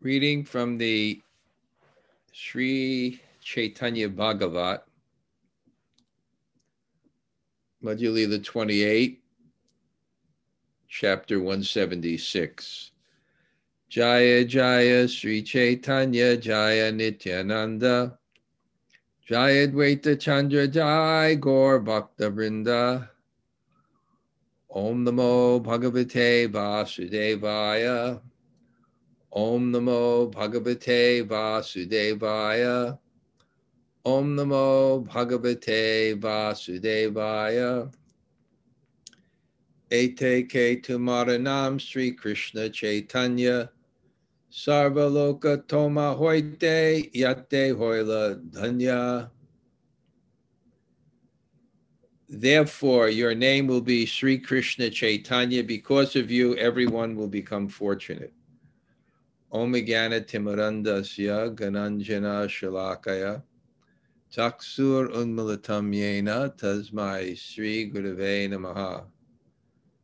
Reading from the Sri Chaitanya Bhagavat, Madhya the 28, chapter 176. Jaya Jaya Sri Chaitanya Jaya Nityananda. Jaya Dvaita Chandra Jaya Gaur Bhakta Vrinda. Om Namo Bhagavate Vasudevaya Om Namo Bhagavate Vasudevaya. Om Namo Bhagavate Vasudevaya. Ete ke tumaranam Sri Krishna Chaitanya. Sarvaloka toma hoite yate hoila dhanya. Therefore, your name will be Sri Krishna Chaitanya. Because of you, everyone will become fortunate. Om Jnana Timirandhasya Gananjana Shalakaya Taksur Unmalatam Yena Tasmai Sri Gurave Namaha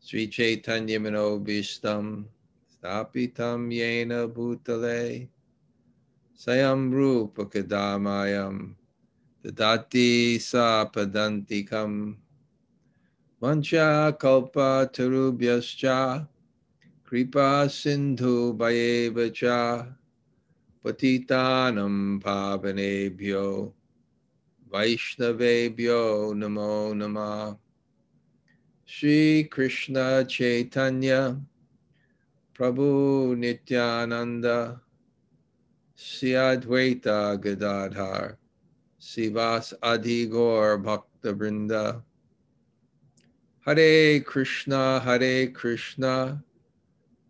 Sri Chaitanya Manobishtam Stapitam Yena Bhutale Sayam Rupa Kadamayam Dadati Sa Padantikam Mancha Kalpa Tarubhyascha Kripa Sindhu Bhayevacha Patitanam Pavanebhyo Vaishnavebhyo Namo Nama Sri Krishna Chaitanya Prabhu Nityananda Sri Advaita Gadadhar Sivas Adigor Bhakta Vrinda Hare Krishna Hare Krishna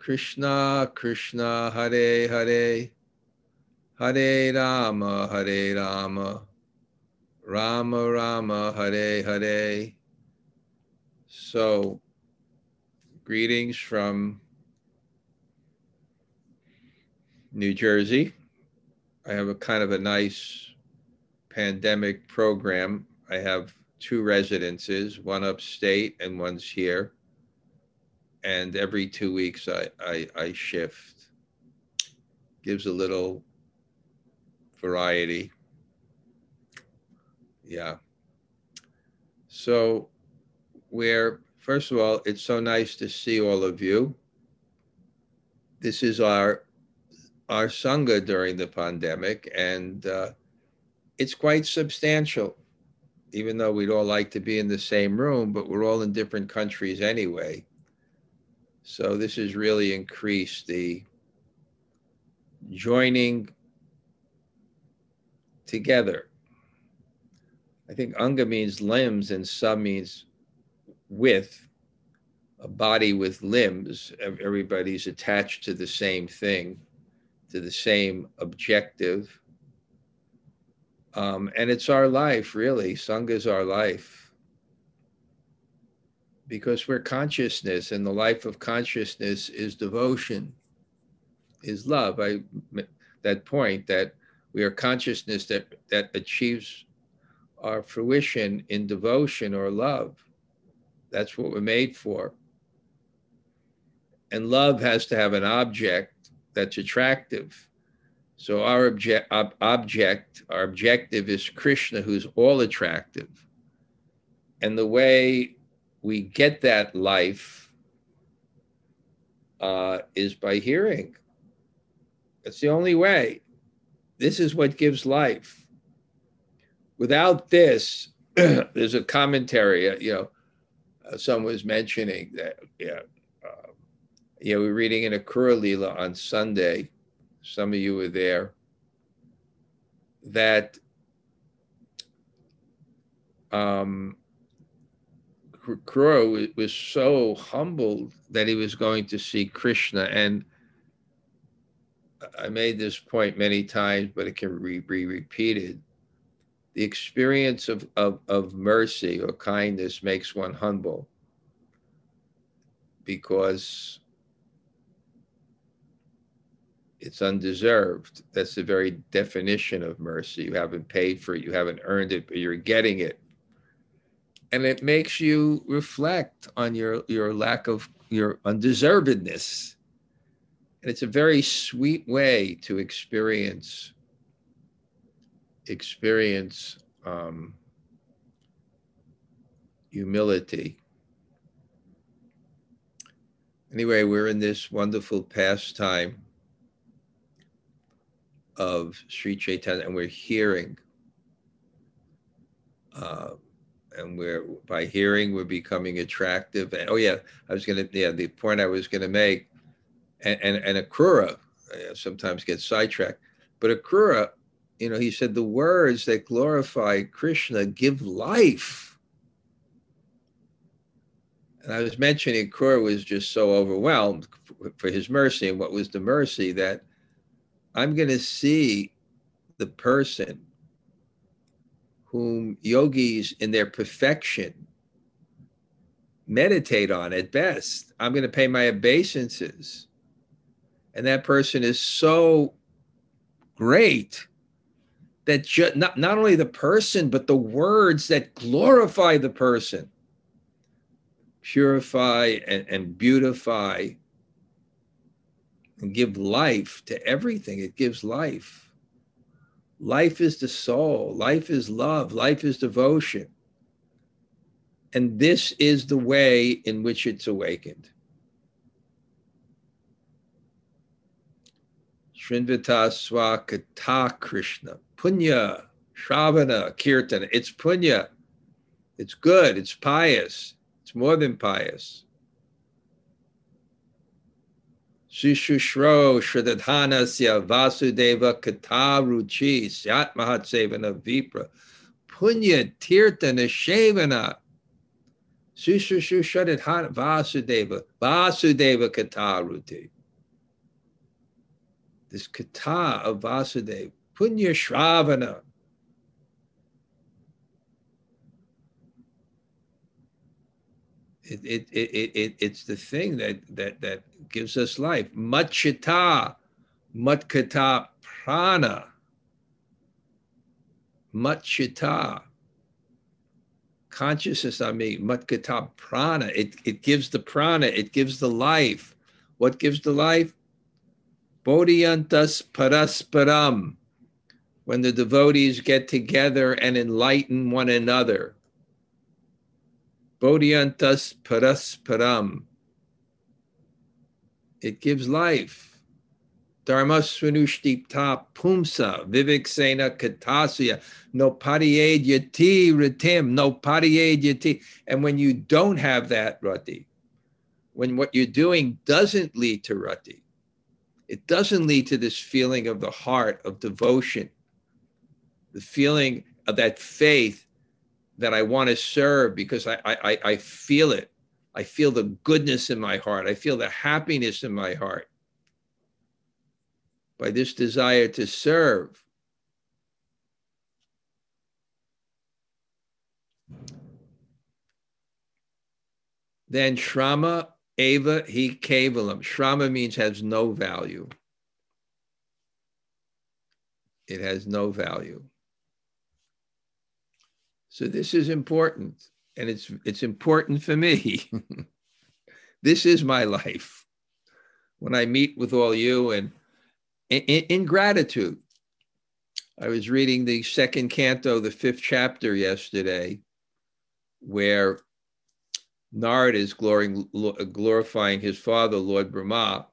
Krishna, Krishna, Hare Hare, Hare Rama, Hare Rama, Rama Rama, Hare Hare. So, greetings from New Jersey. I have a kind of a nice pandemic program. I have two residences, one upstate and one's here and every two weeks I, I, I shift. Gives a little variety. Yeah. So, where, first of all, it's so nice to see all of you. This is our our sangha during the pandemic, and uh, it's quite substantial. Even though we'd all like to be in the same room, but we're all in different countries anyway. So this has really increased the joining together. I think anga means limbs and sa means with, a body with limbs. Everybody's attached to the same thing, to the same objective. Um, and it's our life, really. Sangha is our life because we're consciousness and the life of consciousness is devotion is love. I that point that we are consciousness that that achieves our fruition in devotion or love that's what we're made for. And love has to have an object that's attractive. So our object ob- object our objective is krishna who's all attractive. And the way we get that life uh, is by hearing. It's the only way. This is what gives life. Without this, there's a commentary. Uh, you know, uh, someone was mentioning that. Yeah, uh, yeah, we we're reading in Akrura Lila on Sunday. Some of you were there. That um, Akrura was so humbled that he was going to see Krishna. And I made this point many times, but it can be repeated. The experience of, of, of mercy or kindness makes one humble because it's undeserved. That's the very definition of mercy. You haven't paid for it, you haven't earned it, but you're getting it and it makes you reflect on your your lack of your undeservedness And it's a very sweet way to experience experience um, humility. Anyway, we're in this wonderful pastime of Sri Chaitanya, and we're hearing. Uh, and we're by hearing we're becoming attractive. And oh yeah, I was gonna yeah the point I was gonna make, and and, and Akrura uh, sometimes gets sidetracked, but Akrura, you know, he said the words that glorify Krishna give life. And I was mentioning Akrura was just so overwhelmed for his mercy, and what was the mercy that I'm to see the person whom yogis in their perfection meditate on at best. I'm going to pay my obeisances. And that person is so great that ju- not, not only the person, but the words that glorify the person, purify and, and beautify and give life to everything. It gives life. Life is the soul, life is love, life is devotion. And this is the way in which it's awakened. Srinvata Swakata Krishna, Punya, Shravana, Kirtana. It's Punya. It's good. It's pious. It's more than pious. Shishushro Shradadhanasya Vasudeva Kataruchi Syat Mahatsevana Vipra Punya Tirtana Shavana Shushushu Shradadhana Vasudeva Vasudeva Kataruti. This kata of Vasudeva, Punya Shravana. It, it, it, it, it's the thing that, that, that gives us life. Matchita, matkata prana. Matchita. Consciousness I mean, matkata prana. It, it gives the prana, it gives the life. What gives the life? Bodhiyantas parasparam. When the devotees get together and enlighten one another. Bodhiyantas parasparam. It gives life. Dharma swanushtipta pumsa viviksena katasya no padiyed yati ritim no padiyed yati. And when you don't have that rati, when what you're doing doesn't lead to rati, it doesn't lead to this feeling of the heart of devotion, the feeling of that faith that I want to serve because I, I, I feel it. I feel the goodness in my heart. I feel the happiness in my heart by this desire to serve. Then Shrama Ava He Kevalam. Shrama means has no value. It has no value. So this is important and it's it's important for me. this is my life. When I meet with all you and in, in, gratitude, I was reading the second canto, the fifth chapter yesterday, where Narad is glorifying his father, Lord Brahma,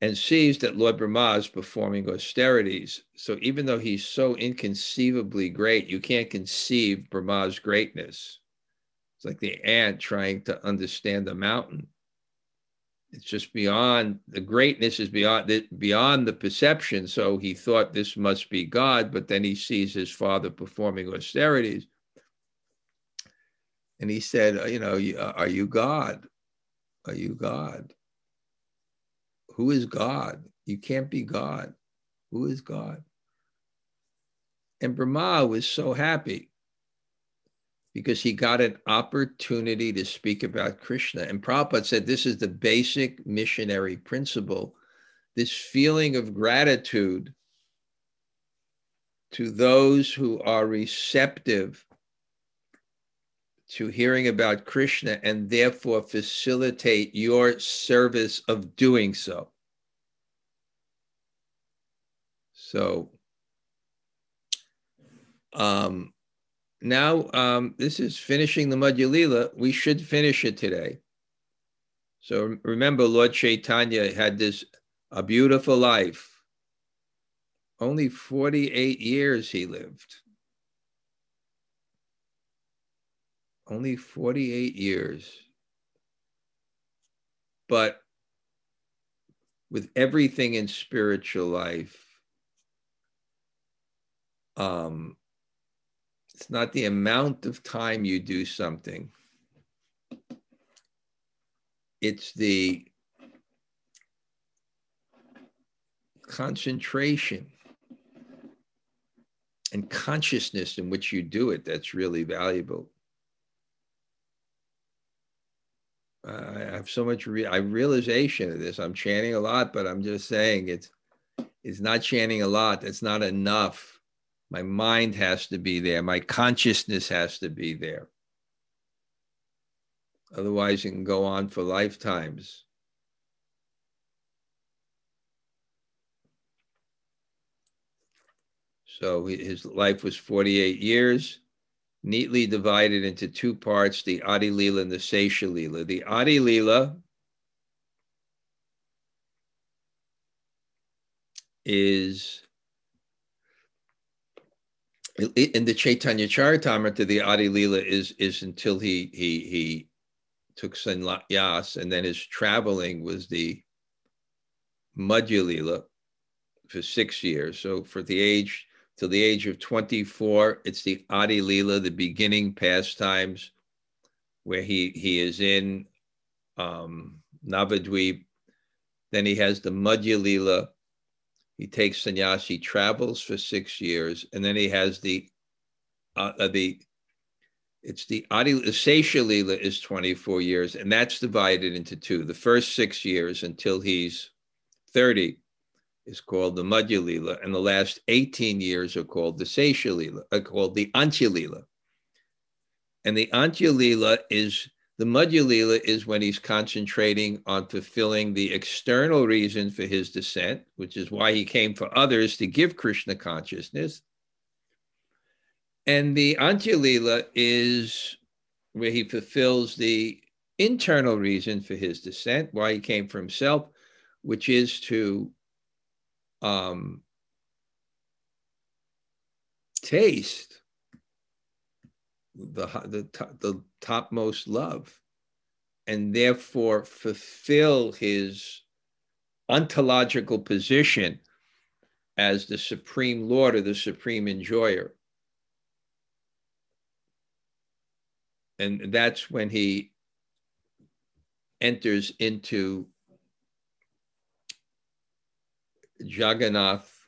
and sees that Lord Brahma is performing austerities. So even though he's so inconceivably great, you can't conceive Brahma's greatness. It's like the ant trying to understand the mountain. It's just beyond the greatness is beyond the, beyond the perception. So he thought this must be God, but then he sees his father performing austerities, and he said, "You know, uh, are you God? Are you God?" Who is God? You can't be God. Who is God? And Brahma was so happy because he got an opportunity to speak about Krishna. And Prabhupada said this is the basic missionary principle this feeling of gratitude to those who are receptive to hearing about Krishna and therefore facilitate your service of doing so. So um, now um, this is finishing the Madhyalila. We should finish it today. So remember, Lord Chaitanya had this a beautiful life. Only 48 years he lived. Only 48 years. But with everything in spiritual life, um, it's not the amount of time you do something, it's the concentration and consciousness in which you do it that's really valuable. I have so much re- I realization of this. I'm chanting a lot, but I'm just saying it's it's not chanting a lot. It's not enough. My mind has to be there. My consciousness has to be there. Otherwise, it can go on for lifetimes. So his life was 48 years neatly divided into two parts the Adi Lila and the Sesha Lila. The Adi Lila is in the Chaitanya Charitamrita, the Adi Lila is is until he he he took sannyas, and then his traveling was the Madhya Lila for six years. So for the age till the age of 24. It's the Adi Lila, the beginning pastimes, where he, he is in um. Then he has the Madhya Lila. He takes sannyas, travels for six years, and then he has the uh, uh, the it's the Adi the Sesha Lila is 24 years, and that's divided into two. The first six years until he's 30 is called the Madhya Lila, and the last 18 years are called the Sesha Lila, are uh, called the Antya Lila. And the Antya Lila is the Madhya Lila is when he's concentrating on fulfilling the external reason for his descent, which is why he came for others to give Krishna consciousness. And the Antya Lila is where he fulfills the internal reason for his descent, why he came for himself, which is to um, taste the, the, the topmost love and therefore fulfill his ontological position as the supreme lord or the supreme enjoyer. And that's when he enters into Jagannath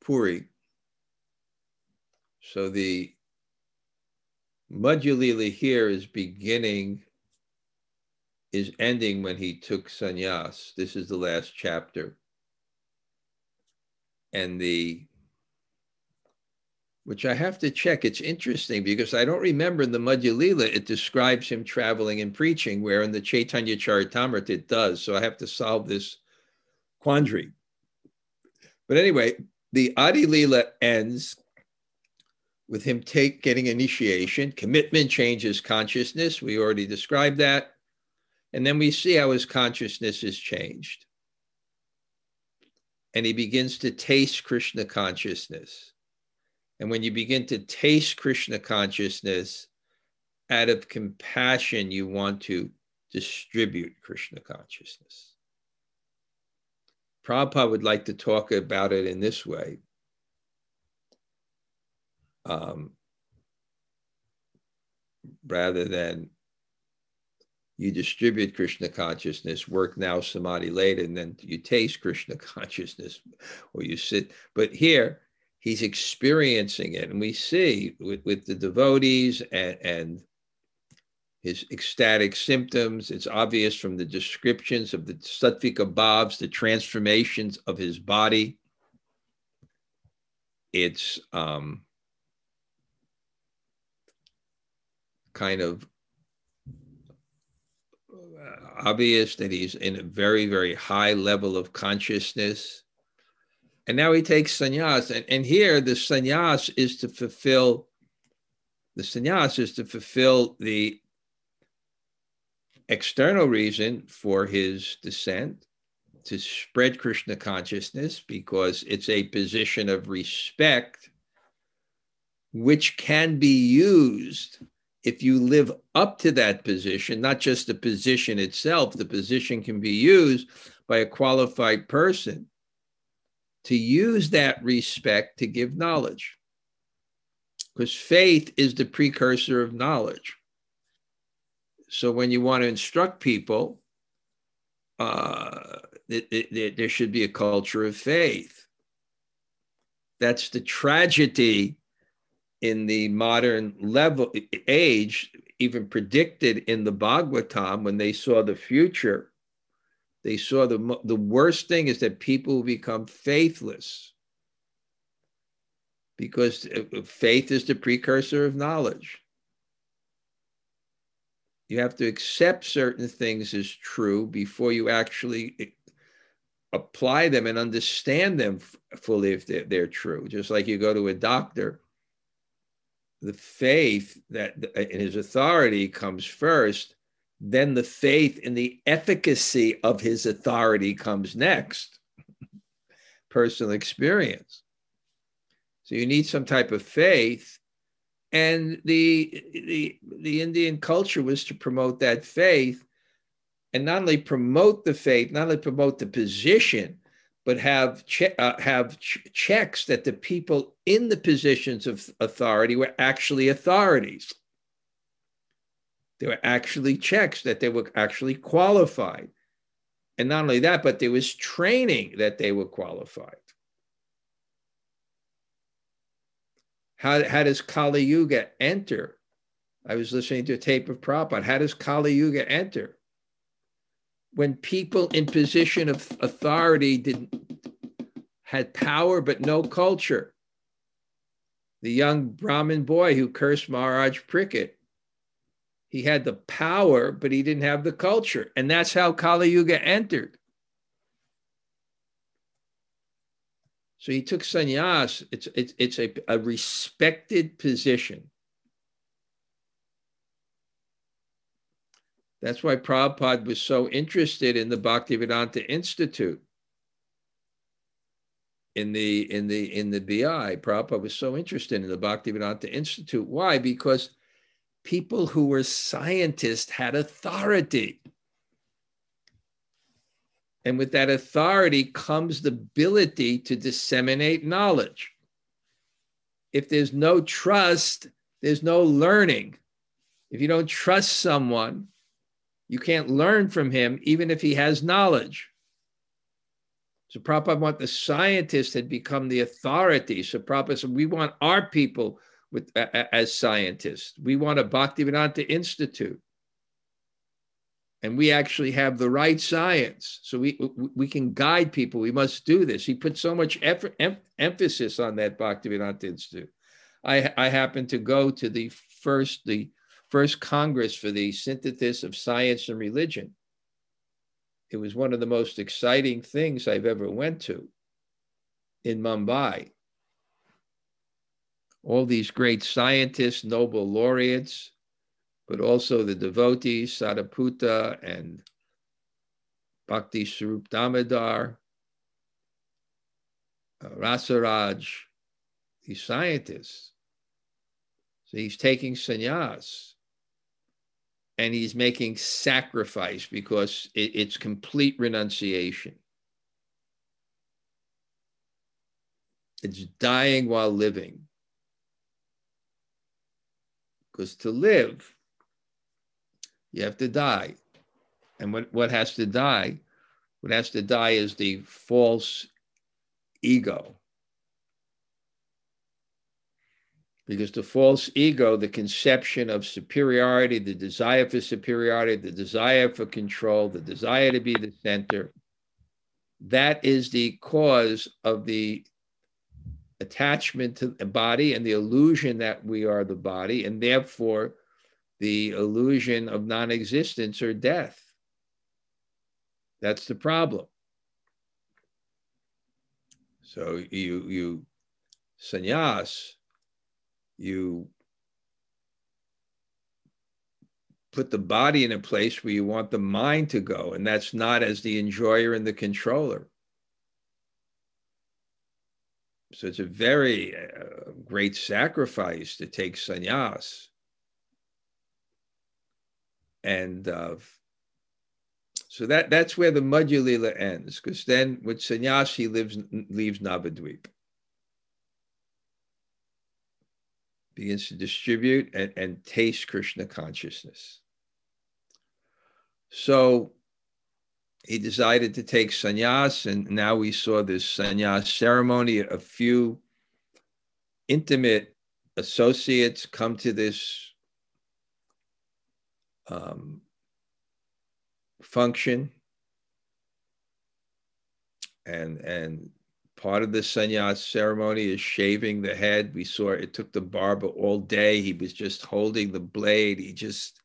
Puri. So the Madhya here is beginning, is ending when he took sannyas. This is the last chapter. And the which I have to check. It's interesting because I don't remember in the Madhyalila it describes him traveling and preaching, where in the Chaitanya Charitamrita it does. So I have to solve this quandary. But anyway, the Adi Lila ends with him take getting initiation. Commitment changes consciousness. We already described that. And then we see how his consciousness is changed. And he begins to taste Krishna consciousness and when you begin to taste Krishna consciousness, out of compassion, you want to distribute Krishna consciousness. Prabhupada would like to talk about it in this way. Um, rather than you distribute Krishna consciousness, work now, samadhi later, and then you taste Krishna consciousness, or you sit. But here, he's experiencing it. And we see with, with the devotees and, and his ecstatic symptoms. It's obvious from the descriptions of the sattvika bhavs, the transformations of his body. It's um, kind of obvious that he's in a very, very high level of consciousness. And now he takes sannyas. And, and here the sannyas is to fulfill the sannyas is to fulfill the external reason for his descent to spread Krishna consciousness because it's a position of respect which can be used if you live up to that position, not just the position itself, the position can be used by a qualified person to use that respect to give knowledge. Because faith is the precursor of knowledge. So when you want to instruct people, uh, it, it, there should be a culture of faith. That's the tragedy in the modern level age, even predicted in the Bhagavatam when they saw the future. They saw the, the worst thing is that people become faithless because uh, faith is the precursor of knowledge. You have to accept certain things as true before you actually eh, apply them and understand them fully if they're, they're true. Just like you go to a doctor, the faith that in his authority comes first, then the faith in the efficacy of his authority comes next. Personal experience. So you need some type of faith and the, the, the Indian culture was to promote that faith and not only promote the faith, not only promote the position, but have che- uh, have ch- checks that the people in the positions of authority were actually authorities. There were actually checks that they were actually qualified. And not only that, but there was training that they were qualified. How, how does Kali Yuga enter? I was listening to a tape of Prabhupada. How does Kali Yuga enter? When people in position of authority didn't had power but no culture. The young Brahmin boy who cursed Maharaj Parikshit. He had the power, but he didn't have the culture. And that's how Kali Yuga entered. So he took sannyas. It's, it's, it's a, a respected position. That's why Prabhupada was so interested in the Bhaktivedanta Institute. In the in the in the BI, Prabhupada was so interested in the Bhaktivedanta Institute. Why? Because people who were scientists had authority. And with that authority comes the ability to disseminate knowledge. If there's no trust, there's no learning. If you don't trust someone, you can't learn from him, even if he has knowledge. So Prabhupada want the scientists had become the authority. So Prabhupada said, we want our people with, as scientists. We want a Bhaktivedanta Institute. And we actually have the right science. So we we can guide people. We must do this. He put so much effort em, emphasis on that bhaktivedanta institute. I i happened to go to the first the first congress for the synthesis of science and religion. It was one of the most exciting things i've ever went to in mumbai all these great scientists nobel laureates but also the devotees, Sadaputa and Bhakti Swarup Damodar, uh, Rasaraj, these scientists. So he's taking sannyas and he's making sacrifice because it, it's complete renunciation. It's dying while living. Because to live you have to die. And what, what has to die? What has to die is the false ego. Because the false ego, the conception of superiority, the desire for superiority, the desire for control, the desire to be the center, that is the cause of the attachment to the body and the illusion that we are the body. And therefore, the illusion of non existence or death. That's the problem. So you, you, sannyas, you put the body in a place where you want the mind to go, and that's not as the enjoyer and the controller. So it's a very uh, great sacrifice to take sannyas. And uh, so that, that's where the Madhya ends, because then with sannyas, he lives, leaves Navadvip. Begins to distribute and, and taste Krishna consciousness. So he decided to take sannyas, and now we saw this sannyas ceremony. A few intimate associates come to this um, function, and and part of the sannyas ceremony is shaving the head. We saw it took the barber all day. He was just holding the blade. He just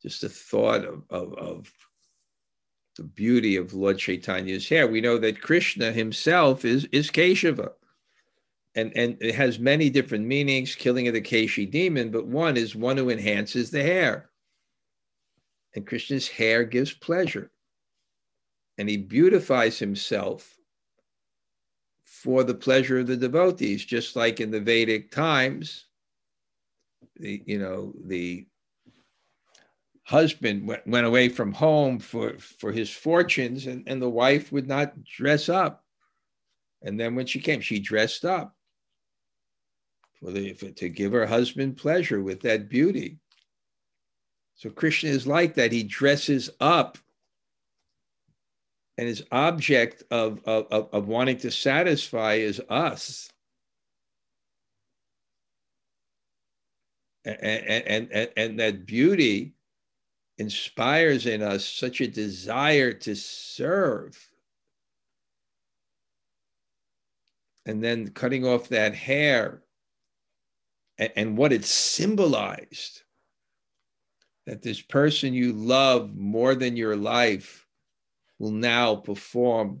just the thought of, of, of the beauty of Lord Chaitanya's hair. We know that Krishna himself is, is Keshava. And, and it has many different meanings, killing of the Keshi demon, but one is one who enhances the hair. And Krishna's hair gives pleasure. And he beautifies himself for the pleasure of the devotees, just like in the Vedic times, the, you know, the husband went, went away from home for, for his fortunes, and, and the wife would not dress up. And then when she came, she dressed up for the, for, to give her husband pleasure with that beauty. So Krishna is like that. He dresses up. And his object of, of, of wanting to satisfy is us. And, and, and, and that beauty inspires in us such a desire to serve. And then cutting off that hair and, and what it symbolized that this person you love more than your life will now perform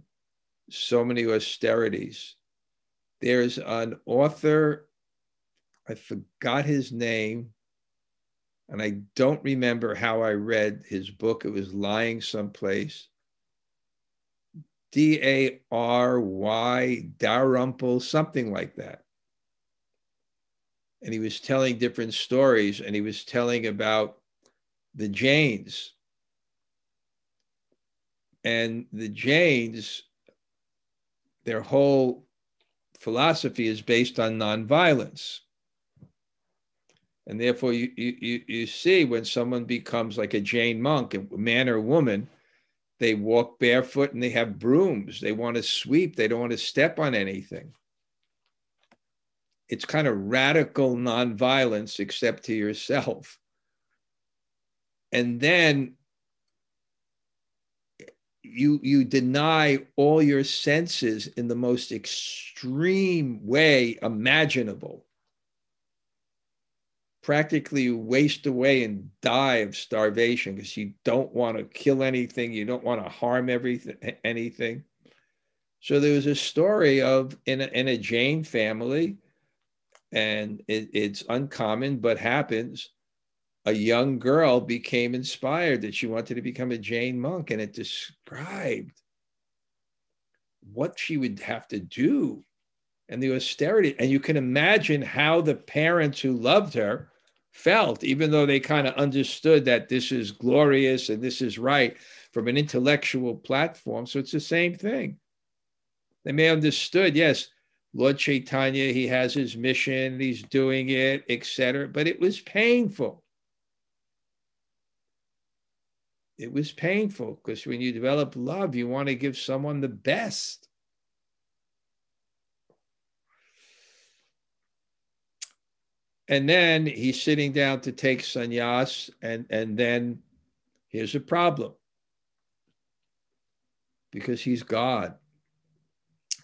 so many austerities. There's an author, I forgot his name, and I don't remember how I read his book. It was lying someplace. D A R Y, Dalrymple, something like that. And he was telling different stories, and he was telling about the Jains. And the Jains, their whole philosophy is based on nonviolence. And therefore, you, you, you see when someone becomes like a Jain monk, a man or woman, they walk barefoot and they have brooms. They want to sweep, they don't want to step on anything. It's kind of radical nonviolence, except to yourself. And then you you deny all your senses in the most extreme way imaginable practically waste away and die of starvation because you don't want to kill anything, you don't want to harm everything, anything. So there was a story of in a, in a Jain family, and it, it's uncommon but happens. A young girl became inspired that she wanted to become a Jain monk, and it described what she would have to do and the austerity. And you can imagine how the parents who loved her felt, even though they kind of understood that this is glorious and this is right from an intellectual platform. So it's the same thing. They may understood, yes, Lord Chaitanya, he has his mission, he's doing it, etc. But it was painful. It was painful because when you develop love, you want to give someone the best. And then he's sitting down to take sannyas, and, and then here's a problem because he's God.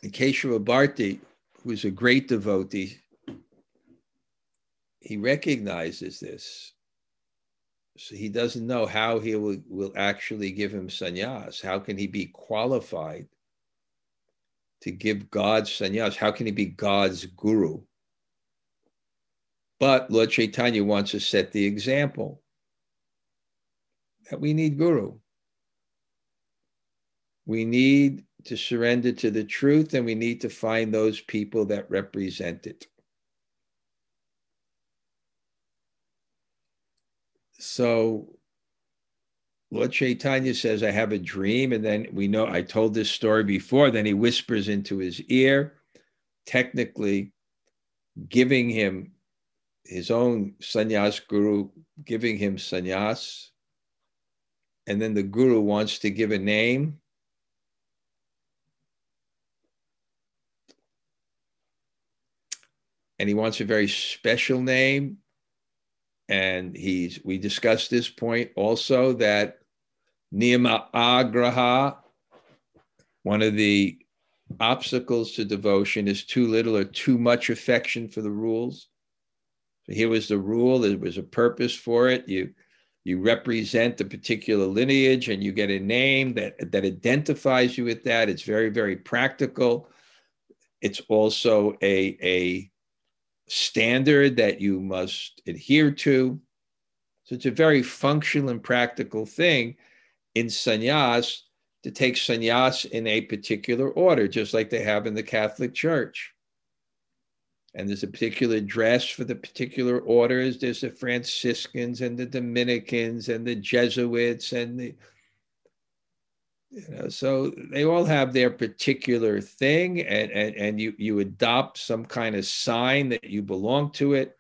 And Keshava Bharti, who is a great devotee, he recognizes this. So he doesn't know how he will, will actually give him sannyas. How can he be qualified to give God sannyas? How can he be God's guru? But Lord Chaitanya wants to set the example that we need guru. We need to surrender to the truth and we need to find those people that represent it. So Lord Chaitanya says, I have a dream. And then we know I told this story before. Then he whispers into his ear, technically giving him his own sannyas guru, giving him sannyas. And then the guru wants to give a name. And he wants a very special name and he's we discussed this point also that niyama agraha one of the obstacles to devotion is too little or too much affection for the rules here was the rule there was a purpose for it you you represent a particular lineage and you get a name that that identifies you with that it's very very practical it's also a a standard that you must adhere to. So it's a very functional and practical thing in sannyas to take sannyas in a particular order, just like they have in the Catholic Church. And there's a particular dress for the particular orders. There's the Franciscans and the Dominicans and the Jesuits and the you know so they all have their particular thing and and, and you you adopt some kind of sign that you belong to it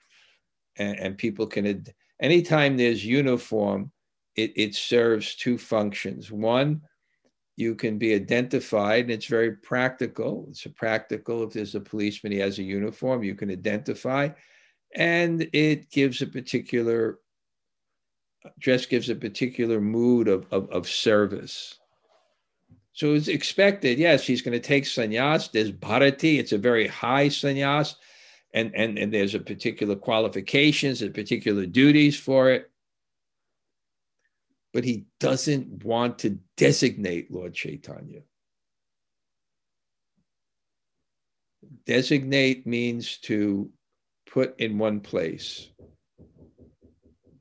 and, and people can ad- anytime there's uniform it, it serves two functions one you can be identified and it's very practical it's practical if there's a policeman he has a uniform you can identify and it gives a particular dress gives a particular mood of, of, of service so it's expected, yes, he's going to take sannyas. There's bharati, it's a very high sannyas, and, and, and there's a particular qualifications and particular duties for it. But he doesn't want to designate Lord Chaitanya. Designate means to put in one place.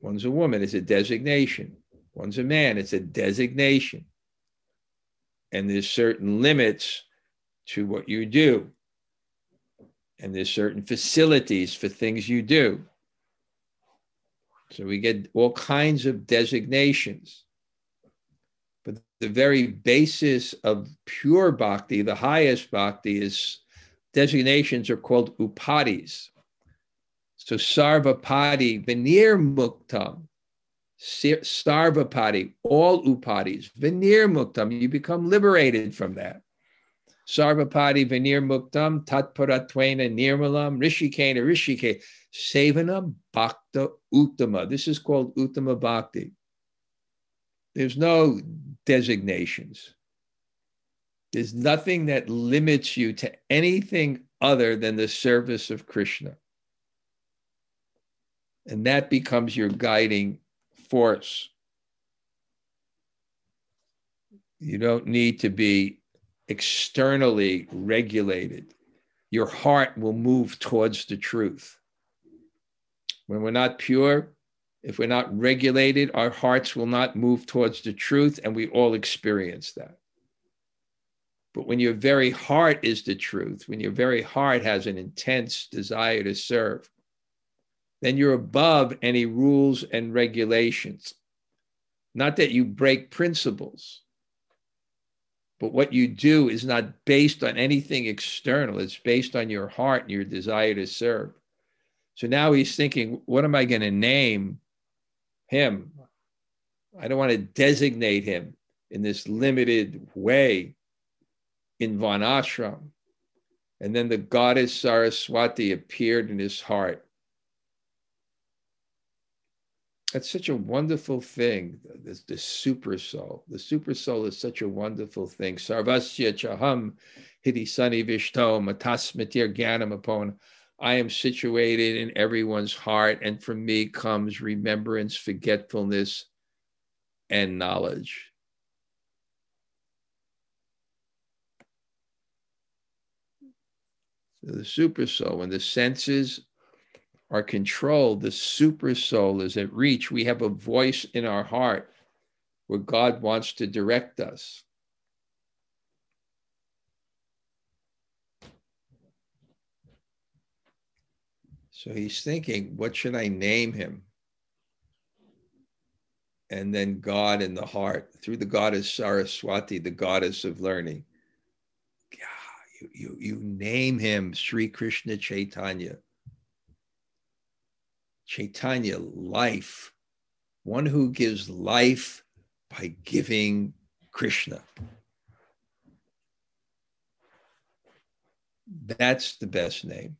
One's a woman, it's a designation. One's a man, it's a designation and there's certain limits to what you do and there's certain facilities for things you do so we get all kinds of designations. But the very basis of pure bhakti the highest bhakti is designations are called upadis. So sarvapadi veneer muktam Sarvapadi, all upadis, veneer muktam, you become liberated from that. Sarvapadi veneer muktam, tatparatwena nirmalam, rishikena rishike, sevana bhakta uttama. This is called uttama bhakti. There's no designations. There's nothing that limits you to anything other than the service of Krishna. And that becomes your guiding force. You don't need to be externally regulated. Your heart will move towards the truth. When we're not pure, if we're not regulated, our hearts will not move towards the truth, and we all experience that. But when your very heart is the truth, when your very heart has an intense desire to serve, then you're above any rules and regulations. Not that you break principles, but what you do is not based on anything external, it's based on your heart and your desire to serve. So now he's thinking, what am I going to name him? I don't want to designate him in this limited way in Varnashram. And then the goddess Saraswati appeared in his heart that's such a wonderful thing. This, the super soul. The super soul is such a wonderful thing. Sarvasya chaham hiti sani vishto matasmitir gyanam upon I am situated in everyone's heart, and from me comes remembrance, forgetfulness, and knowledge. So the super soul, when the senses are controlled, the super soul is at reach. We have a voice in our heart where God wants to direct us. So he's thinking, what should I name him? And then God in the heart, through the goddess Saraswati, the goddess of learning. Yeah, you, you, you name him Sri Krishna Chaitanya. Chaitanya, life, one who gives life by giving Krishna. That's the best name.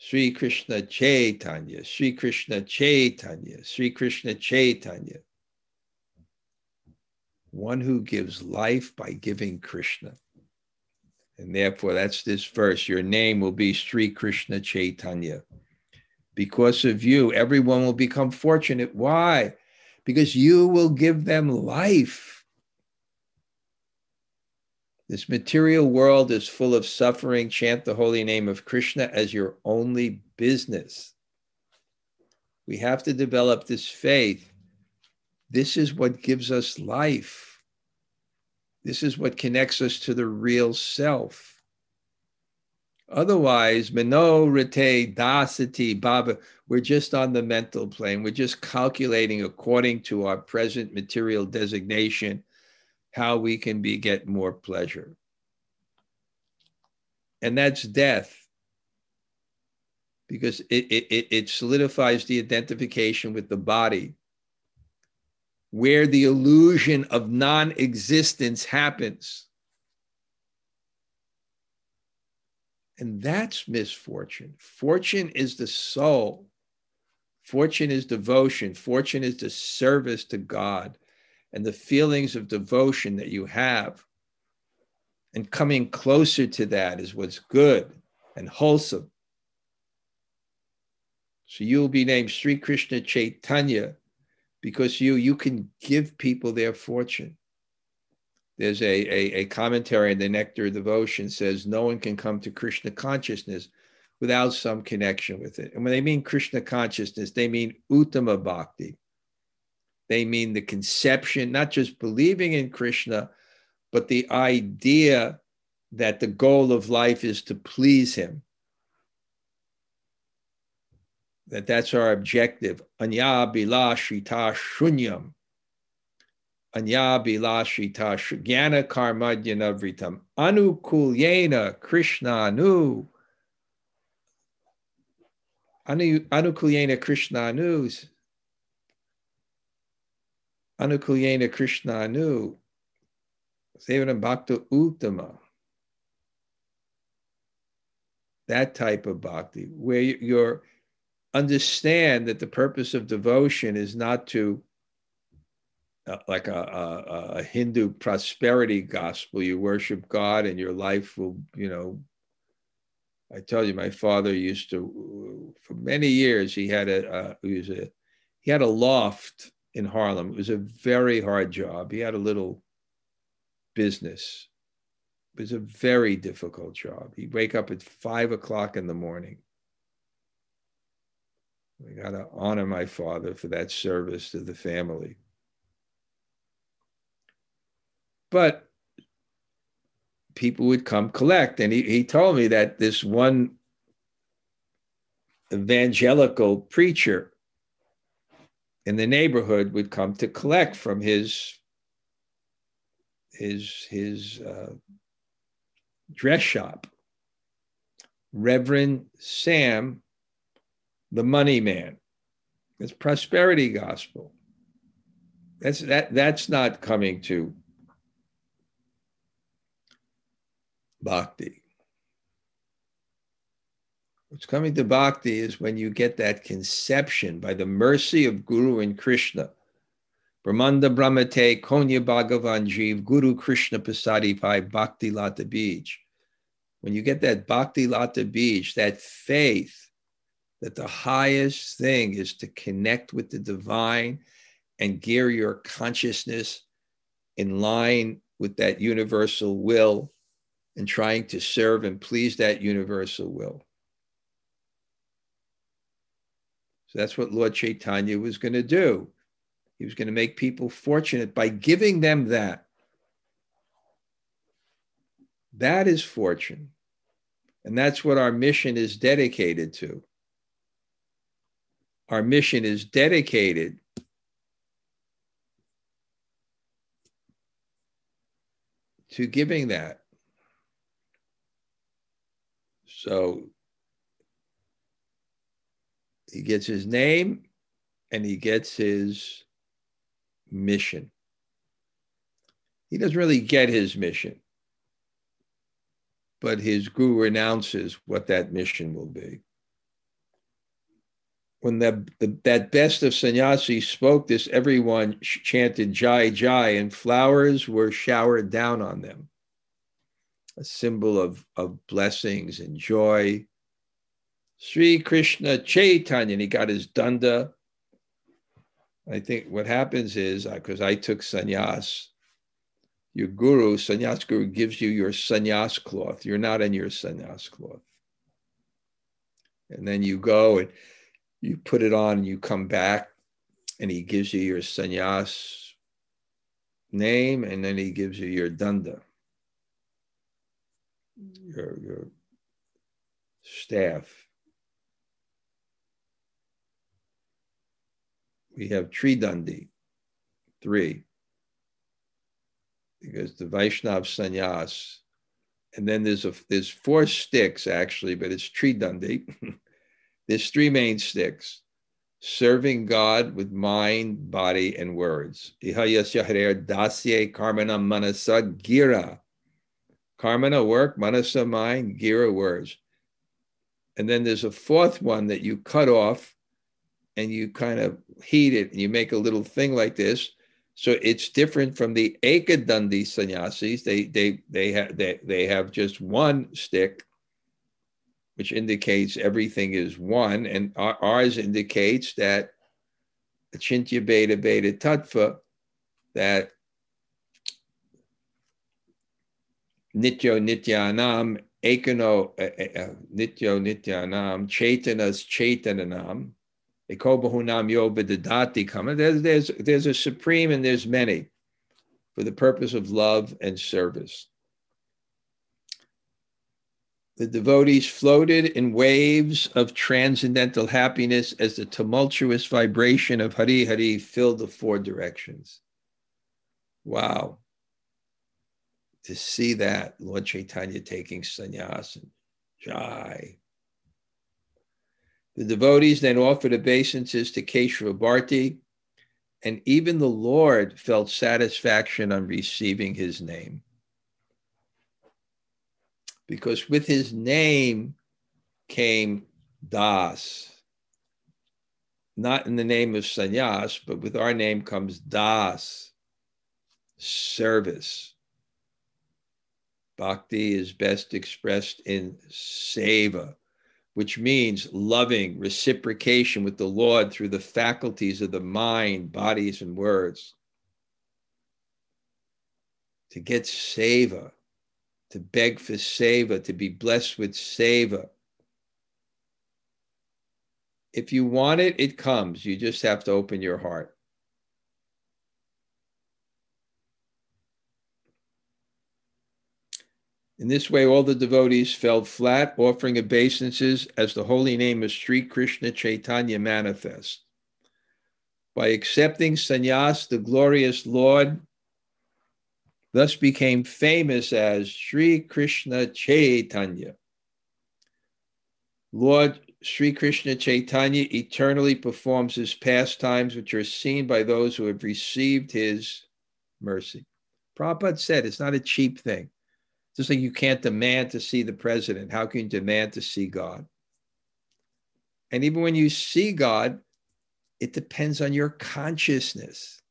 Sri Krishna Chaitanya, Sri Krishna Chaitanya, Sri Krishna Chaitanya. One who gives life by giving Krishna. And therefore, that's this verse. Your name will be Sri Krishna Chaitanya. Because of you, everyone will become fortunate. Why? Because you will give them life. This material world is full of suffering. Chant the holy name of Krishna as your only business. We have to develop this faith. This is what gives us life. This is what connects us to the real self. Otherwise, Mano Rite Dasati Baba, we're just on the mental plane. We're just calculating according to our present material designation how we can be get more pleasure. And that's death. Because it, it, it solidifies the identification with the body, where the illusion of non existence happens. And that's misfortune. Fortune is the soul. Fortune is devotion. Fortune is the service to God and the feelings of devotion that you have. And coming closer to that is what's good and wholesome. So you'll be named Sri Krishna Chaitanya because you you can give people their fortune. There's a, a, a commentary in the Nectar of Devotion says no one can come to Krishna consciousness without some connection with it. And when they mean Krishna consciousness, they mean Uttama Bhakti. They mean the conception, not just believing in Krishna, but the idea that the goal of life is to please him. That that's our objective. Anya bilashita shunyam. Anya bilashita jnana karmadyanavritam. Anukulyena Krishna. Anu, anukulyena Krishna anu Anukulyena Krishna Anu, Sevana Bhakta Uttama. That type of bhakti, where you understand that the purpose of devotion is not to uh, like a, a, a, Hindu prosperity gospel. You worship God, and your life will, you know. I tell you, my father used to, for many years, he had a, uh, he was a, he had a loft in Harlem. It was a very hard job. He had a little business. It was a very difficult job. He'd wake up at five o'clock in the morning. We got to honor my father for that service to the family. But people would come collect. And he, he told me that this one evangelical preacher in the neighborhood would come to collect from his his his uh, dress shop. Reverend Sam, the money man. It's prosperity gospel. That's that that's not coming to bhakti. What's coming to bhakti is when you get that conception by the mercy of Guru and Krishna. Brahmanda Brahmate Konya Bhagavan Jeev Guru Krishna Pasadi Pai Bhakti Lata Beach. when you get that bhakti lata beach, that faith that the highest thing is to connect with the divine and gear your consciousness in line with that universal will and trying to serve and please that universal will. So that's what Lord Chaitanya was going to do. He was going to make people fortunate by giving them that. That is fortune. And that's what our mission is dedicated to. Our mission is dedicated to giving that. So he gets his name and he gets his mission. He doesn't really get his mission, but his guru announces what that mission will be. When the, the, that best of sannyasis spoke this, everyone chanted Jai Jai, and flowers were showered down on them, a symbol of, of blessings and joy. Sri Krishna Chaitanya, and he got his danda I think what happens is because uh, I took sannyas, your guru, sannyas guru, gives you your sannyas cloth. You're not in your sannyas cloth. And then you go and you put it on and you come back and he gives you your sannyas name and then he gives you your danda, your, your staff. We have Tridandi, three, because the Vaishnav sannyas, and then there's a there's four sticks actually, but it's Tridandi. there's three main sticks: serving God with mind, body, and words. Dasye karmana manasa gira. Karmana work, manasa mind, gira words. And then there's a fourth one that you cut off and you kind of heat it and you make a little thing like this. So it's different from the Ekadandi sannyasis. They they they have they, they have just one stick, which indicates everything is one, and ours indicates that Achintya Bheda Bheda Tattva, that Nityo Nityanam, Ekano uh, uh, Nityo Nityanam, Chaitanas Chaitananam, there's, there's, there's a supreme and there's many for the purpose of love and service. The devotees floated in waves of transcendental happiness as the tumultuous vibration of Hari Hari filled the four directions. Wow. To see that, Lord Chaitanya taking sannyas and jai, the devotees then offered obeisances to Keshava Bharti, and even the Lord felt satisfaction on receiving his name. Because with his name came Das. Not in the name of sannyas, but with our name comes Das, service. Bhakti is best expressed in seva, which means loving reciprocation with the Lord through the faculties of the mind, bodies, and words. To get seva, to beg for seva, to be blessed with seva. If you want it, it comes. You just have to open your heart. In this way, all the devotees fell flat, offering obeisances as the holy name of Sri Krishna Chaitanya manifest. By accepting sannyas, the glorious Lord thus became famous as Sri Krishna Chaitanya. Lord Sri Krishna Chaitanya eternally performs his pastimes, which are seen by those who have received his mercy. Prabhupada said it's not a cheap thing. Just like you can't demand to see the president, how can you demand to see God? And even when you see God, it depends on your consciousness.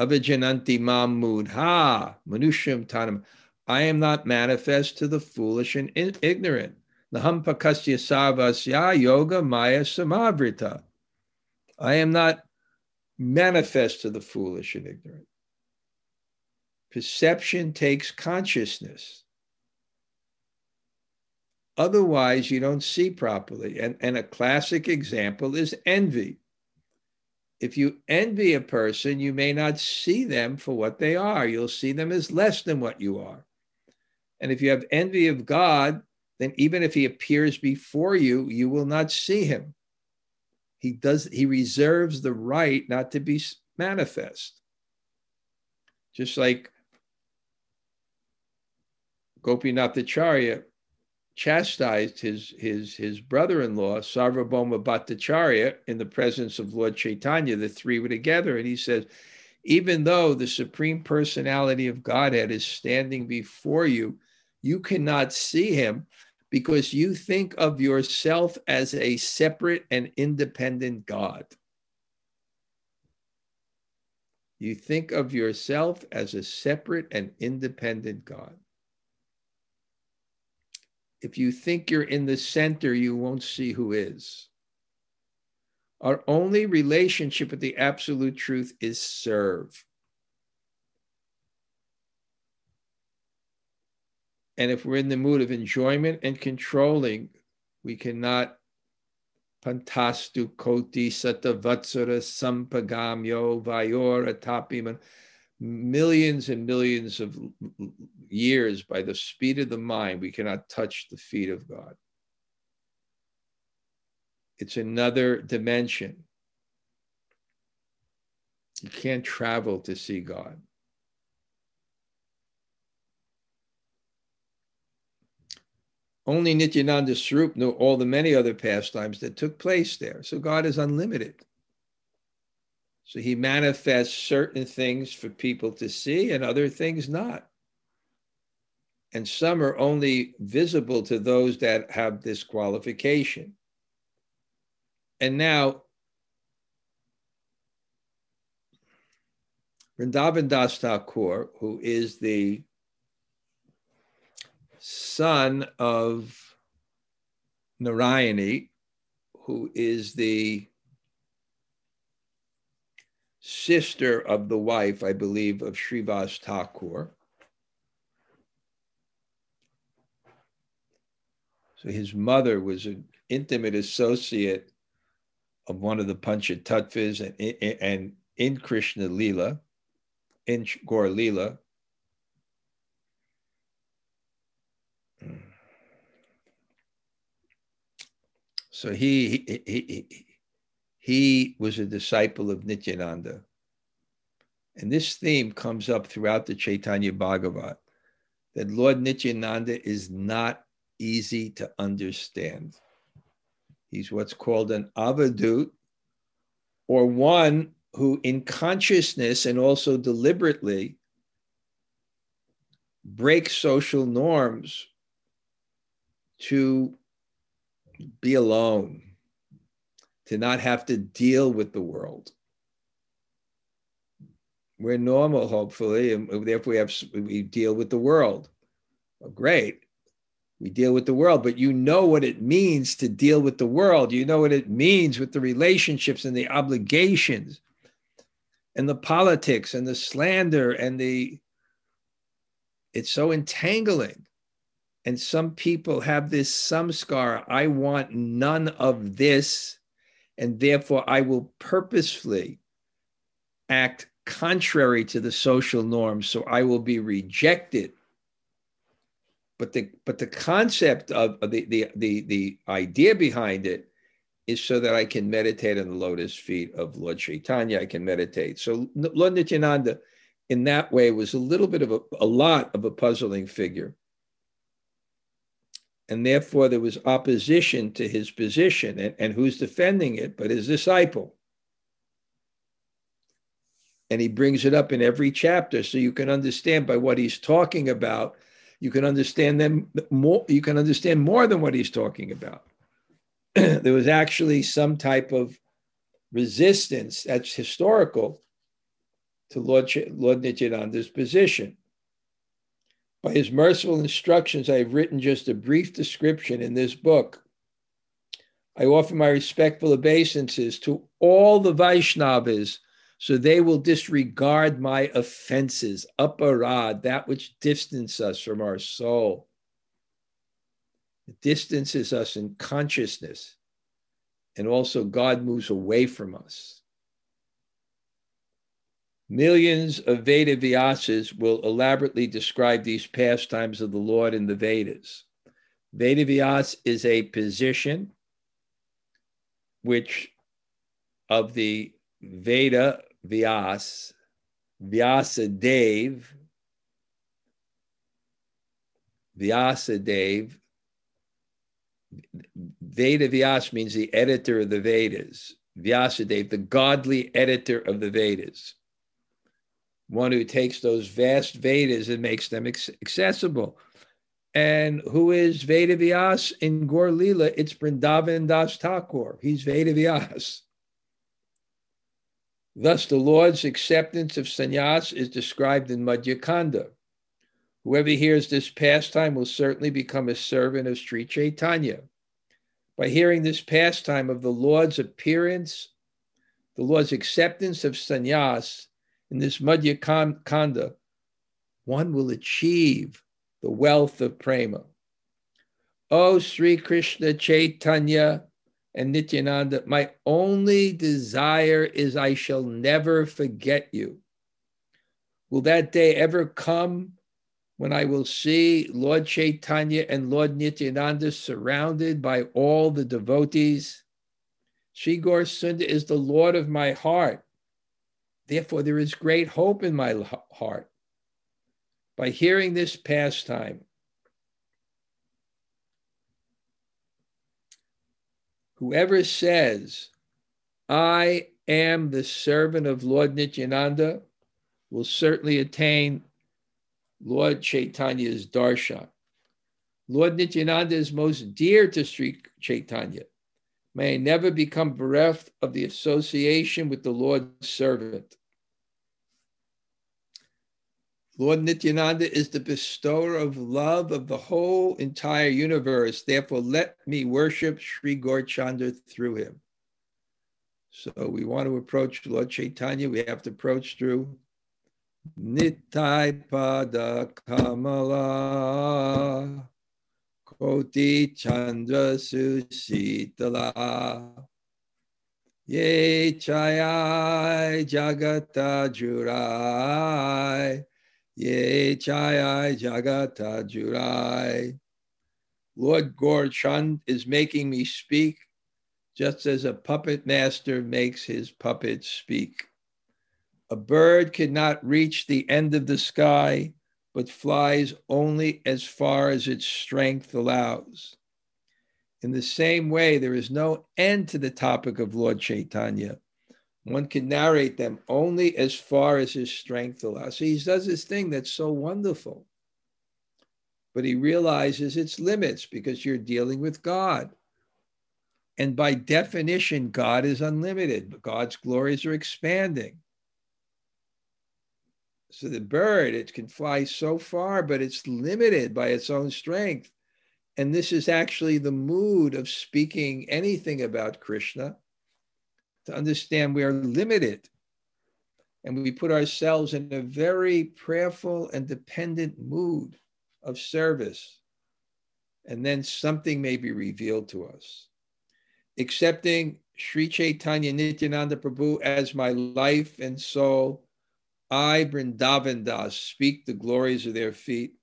Avijananti mamud ha manusham tanam. I am not manifest to the foolish and ignorant. Naham pakasya sarvasya yoga maya samavrita. I am not manifest to the foolish and ignorant. Perception takes consciousness. Otherwise, you don't see properly. And, and a classic example is envy. If you envy a person, you may not see them for what they are. You'll see them as less than what you are. And if you have envy of God, then even if he appears before you, you will not see him. He does he reserves the right not to be manifest. Just like Gopinath Acharya chastised his his his brother-in-law Sarvabhauma Bhattacharya in the presence of Lord Chaitanya. The three were together, and he says, even though the supreme personality of Godhead is standing before you, you cannot see him because you think of yourself as a separate and independent God. You think of yourself as a separate and independent God. If you think you're in the center, you won't see who is. Our only relationship with the absolute truth is serve. And if we're in the mood of enjoyment and controlling, we cannot pantastu koti satavatsara sampagamyo vayor atapiman millions and millions of years by the speed of the mind, we cannot touch the feet of God. It's another dimension. You can't travel to see God. Only Nityananda Swarup knew all the many other pastimes that took place there. So God is unlimited. So he manifests certain things for people to see and other things not. And some are only visible to those that have this qualification. And now, Vrindavan Das Thakur, who is the son of Narayani, who is the sister of the wife, I believe, of Srivas Thakur. So his mother was an intimate associate of one of the Panchatattvas and, and in Krishna Lila, in Gaur Lila. Hmm. So he, he, he, he was a disciple of Nityananda. And this theme comes up throughout the Chaitanya Bhagavat that Lord Nityananda is not easy to understand. He's what's called an avadut, or one who, in consciousness and also deliberately, breaks social norms to be alone to not have to deal with the world. We're normal, hopefully, and therefore we have we deal with the world. Well, great. We deal with the world, but you know what it means to deal with the world. You know what it means with the relationships and the obligations and the politics and the slander and the it's so entangling. And some people have this samskar I want none of this and therefore I will purposefully act contrary to the social norms, so I will be rejected. But the but the concept of, the, the the the idea behind it is so that I can meditate on the lotus feet of Lord Chaitanya. I can meditate. So Lord Nityananda, in that way, was a little bit of a, a lot of a puzzling figure and therefore there was opposition to his position. And, and who's defending it but his disciple? And he brings it up in every chapter so you can understand by what he's talking about. You can understand them more, you can understand more than what he's talking about. there was actually some type of resistance that's historical to Lord, Lord Nityananda's position. By his merciful instructions, I have written just a brief description in this book. I offer my respectful obeisances to all the Vaishnavas, so they will disregard my offenses, aparad, that which distances us from our soul. It distances us in consciousness, and also God moves away from us. Millions of Veda Vyasas will elaborately describe these pastimes of the Lord in the Vedas. Veda Vyas is a position which of the Veda Vyas, Vyasa Dev, Vyasa Dev, Veda Vyas means the editor of the Vedas. Vyasadeva, the godly editor of the Vedas one who takes those vast Vedas and makes them accessible. And who is Veda Vyas in Gaur Lila? It's Vrindavan Das Thakur. He's Veda Vyas. Thus, the Lord's acceptance of sannyas is described in Madhya Kanda. Whoever hears this pastime will certainly become a servant of Sri Chaitanya. By hearing this pastime of the Lord's appearance, the Lord's acceptance of sannyas, in this Madhya Kanda, one will achieve the wealth of prema. Oh, Sri Krishna Chaitanya and Nityananda, my only desire is I shall never forget you. Will that day ever come when I will see Lord Chaitanya and Lord Nityananda surrounded by all the devotees? Sri Gaur Sundar is the Lord of my heart. Therefore, there is great hope in my heart. By hearing this pastime, whoever says, I am the servant of Lord Nityananda, will certainly attain Lord Chaitanya's darshan. Lord Nityananda is most dear to Sri Chaitanya. May I never become bereft of the association with the Lord's servant. Lord Nityananda is the bestower of love of the whole entire universe. Therefore, let me worship Sri Gaurchandra through him. So we want to approach Lord Chaitanya. We have to approach through Nitai Pada Kamala. Koti Chandra Susitala. Ye Chayai Jagata Jurai. Ye Chayai Jagata Jurai. Lord Gaur Chand is making me speak just as a puppet master makes his puppets speak. A bird cannot reach the end of the sky but flies only as far as its strength allows. In the same way, there is no end to the topic of Lord Chaitanya. One can narrate them only as far as his strength allows. So he does this thing that's so wonderful. But he realizes its limits because you're dealing with God. And by definition, God is unlimited. God's glories are expanding. So the bird, it can fly so far, but it's limited by its own strength. And this is actually the mood of speaking anything about Krishna to understand we are limited. And we put ourselves in a very prayerful and dependent mood of service. And then something may be revealed to us. Accepting Sri Chaitanya Nityananda Prabhu as my life and soul I, Vrindavan Das, speak the glories of their feet.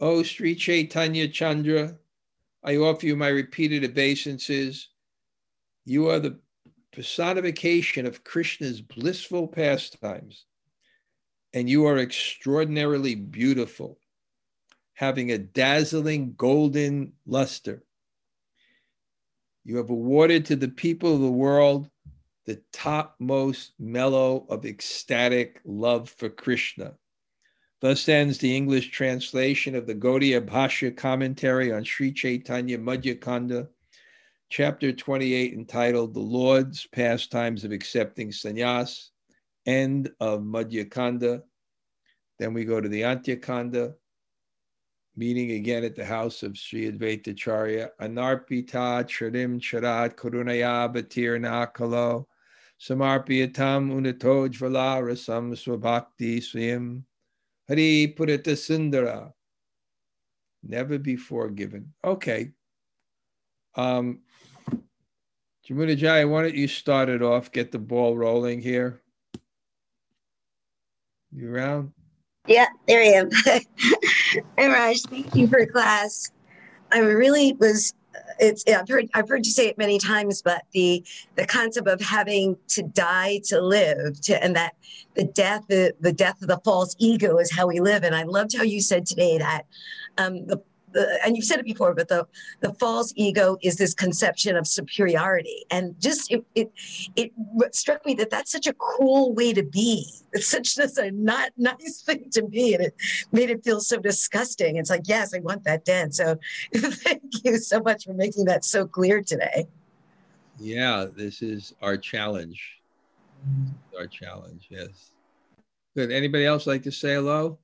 O Sri Chaitanya Chandra, I offer you my repeated obeisances. You are the personification of Krishna's blissful pastimes, and you are extraordinarily beautiful, having a dazzling golden luster. You have awarded to the people of the world the topmost mellow of ecstatic love for Krishna. Thus ends the English translation of the Gaudiya Bhashya commentary on Sri Chaitanya Madhya Kanda, chapter 28, entitled The Lord's Pastimes of Accepting Sannyas, end of Madhya Kanda. Then we go to the Antya Kanda, meeting again at the house of Sri Advaita Charya. Anarpita Charim Charat Karunaya Batir Nakalo Samarpiyatam Unatojvala Rasam Swabhakti Swim Hari Purita Sundara. Never before given. Okay. Um, Jamuna why don't you start it off, get the ball rolling here? You around? Yeah, there I am. hey, Raj, thank you for class. I really was. It's I've heard I've heard you say it many times, but the the concept of having to die to live, to and that the death the, the death of the false ego is how we live. And I loved how you said today that um, the the, and you've said it before, but the the false ego is this conception of superiority, and just it it, it struck me that that's such a cool way to be. It's such just a not nice thing to be, and it made it feel so disgusting. It's like, yes, I want that dead. So, thank you so much for making that so clear today. Yeah, this is our challenge. Our challenge, yes. Good. Anybody else like to say hello?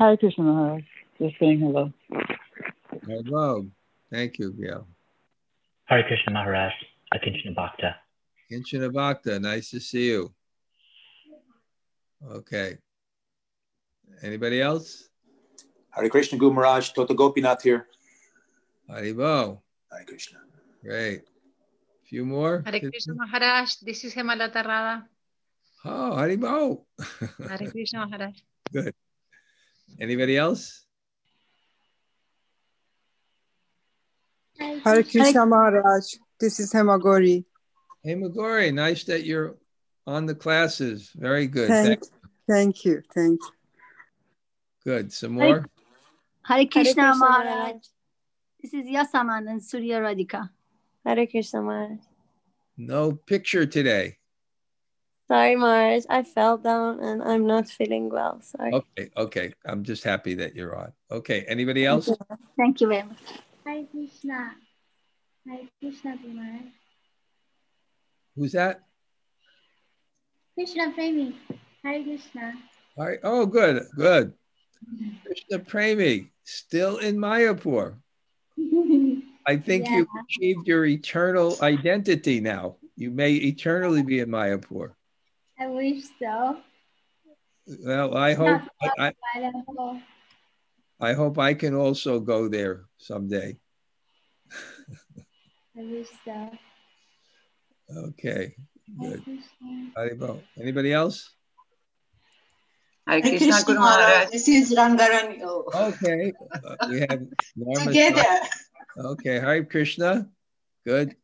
Hi, Krishna Maharaj. Just saying hello. Hello. Thank you, Gail. Hare Krishna Maharaj, Akinchana Bhakta. Kinchana Bhakta, nice to see you. Okay. Anybody else? Hare Krishna Guru Maharaj, Tota Gopinath here. Haribol. Hare Krishna. Great. A few more? Hare Krishna Maharaj, this is Hemalata Radha. Oh, Haribol. Hare Krishna Maharaj. Good. Anybody else? Hare Krishna Maharaj. This is Hemagori. Hey, Magori, nice that you're on the classes. Very good. Thank, Thank- thank you. Thank you. Good. Some more? Hare Krishna, Krishna Maharaj. Maharaj. This is Yasaman and Surya Radhika. Hare Krishna Maharaj. No picture today. Sorry, Maharaj. I fell down and I'm not feeling well. Sorry. Okay, okay. I'm just happy that you're on. Okay, anybody else? Thank you very much. Hare Krishna. Hare Krishna Maharaj. Who's that? Krishna Premi. Hare Krishna. All right. Oh, good, good. Krishna Premi, still in Mayapur. I think Yeah. you've achieved your eternal identity now. You may eternally be in Mayapur. I wish so. Well, I hope Not I. I hope I can also go there someday. I wish so. Okay, good. Krishna. Haribol. Anybody else? Hare Hare Krishna Krishna Guru Maharaj. Maharaj. This is Rangarani. Oh. Okay, uh, we have Norma. Together. Okay, Hare Krishna. Good.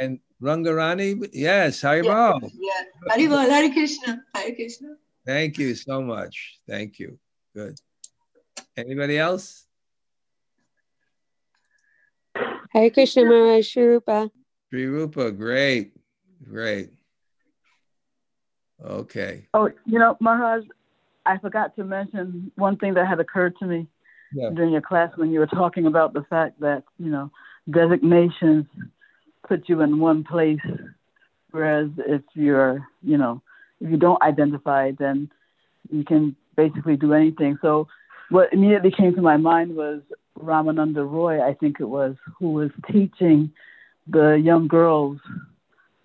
And Rangarani, yes, Haribol. Yeah. Hare Bol, Hare Krishna. Hare Krishna. Thank you so much. Thank you. Good. Anybody else? Hare Krishna Maharaj, Shri Rupa. Sri Rupa, great, great. Okay. Oh, you know, Maharaj, I forgot to mention one thing that had occurred to me Yeah. during your class when you were talking about the fact that, you know, designations put you in one place, whereas if you're, you know, if you don't identify, then you can basically do anything. So what immediately came to my mind was Ramananda Roy, I think it was, who was teaching the young girls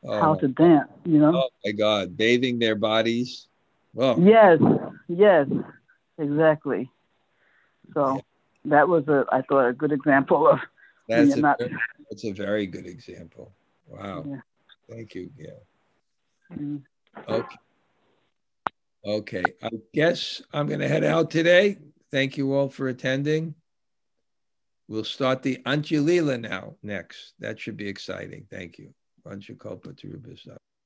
how Oh, to dance, you know? oh my God, bathing their bodies. Well, Yes, yes, exactly. So that was a, I thought, a good example of that's you're a, not. very- that's a very good example. Wow. Yeah. Thank you, Gail. Mm. Okay. Okay. I guess I'm going to head out today. Thank you all for attending. We'll start the Antyalila now next. That should be exciting. Thank you.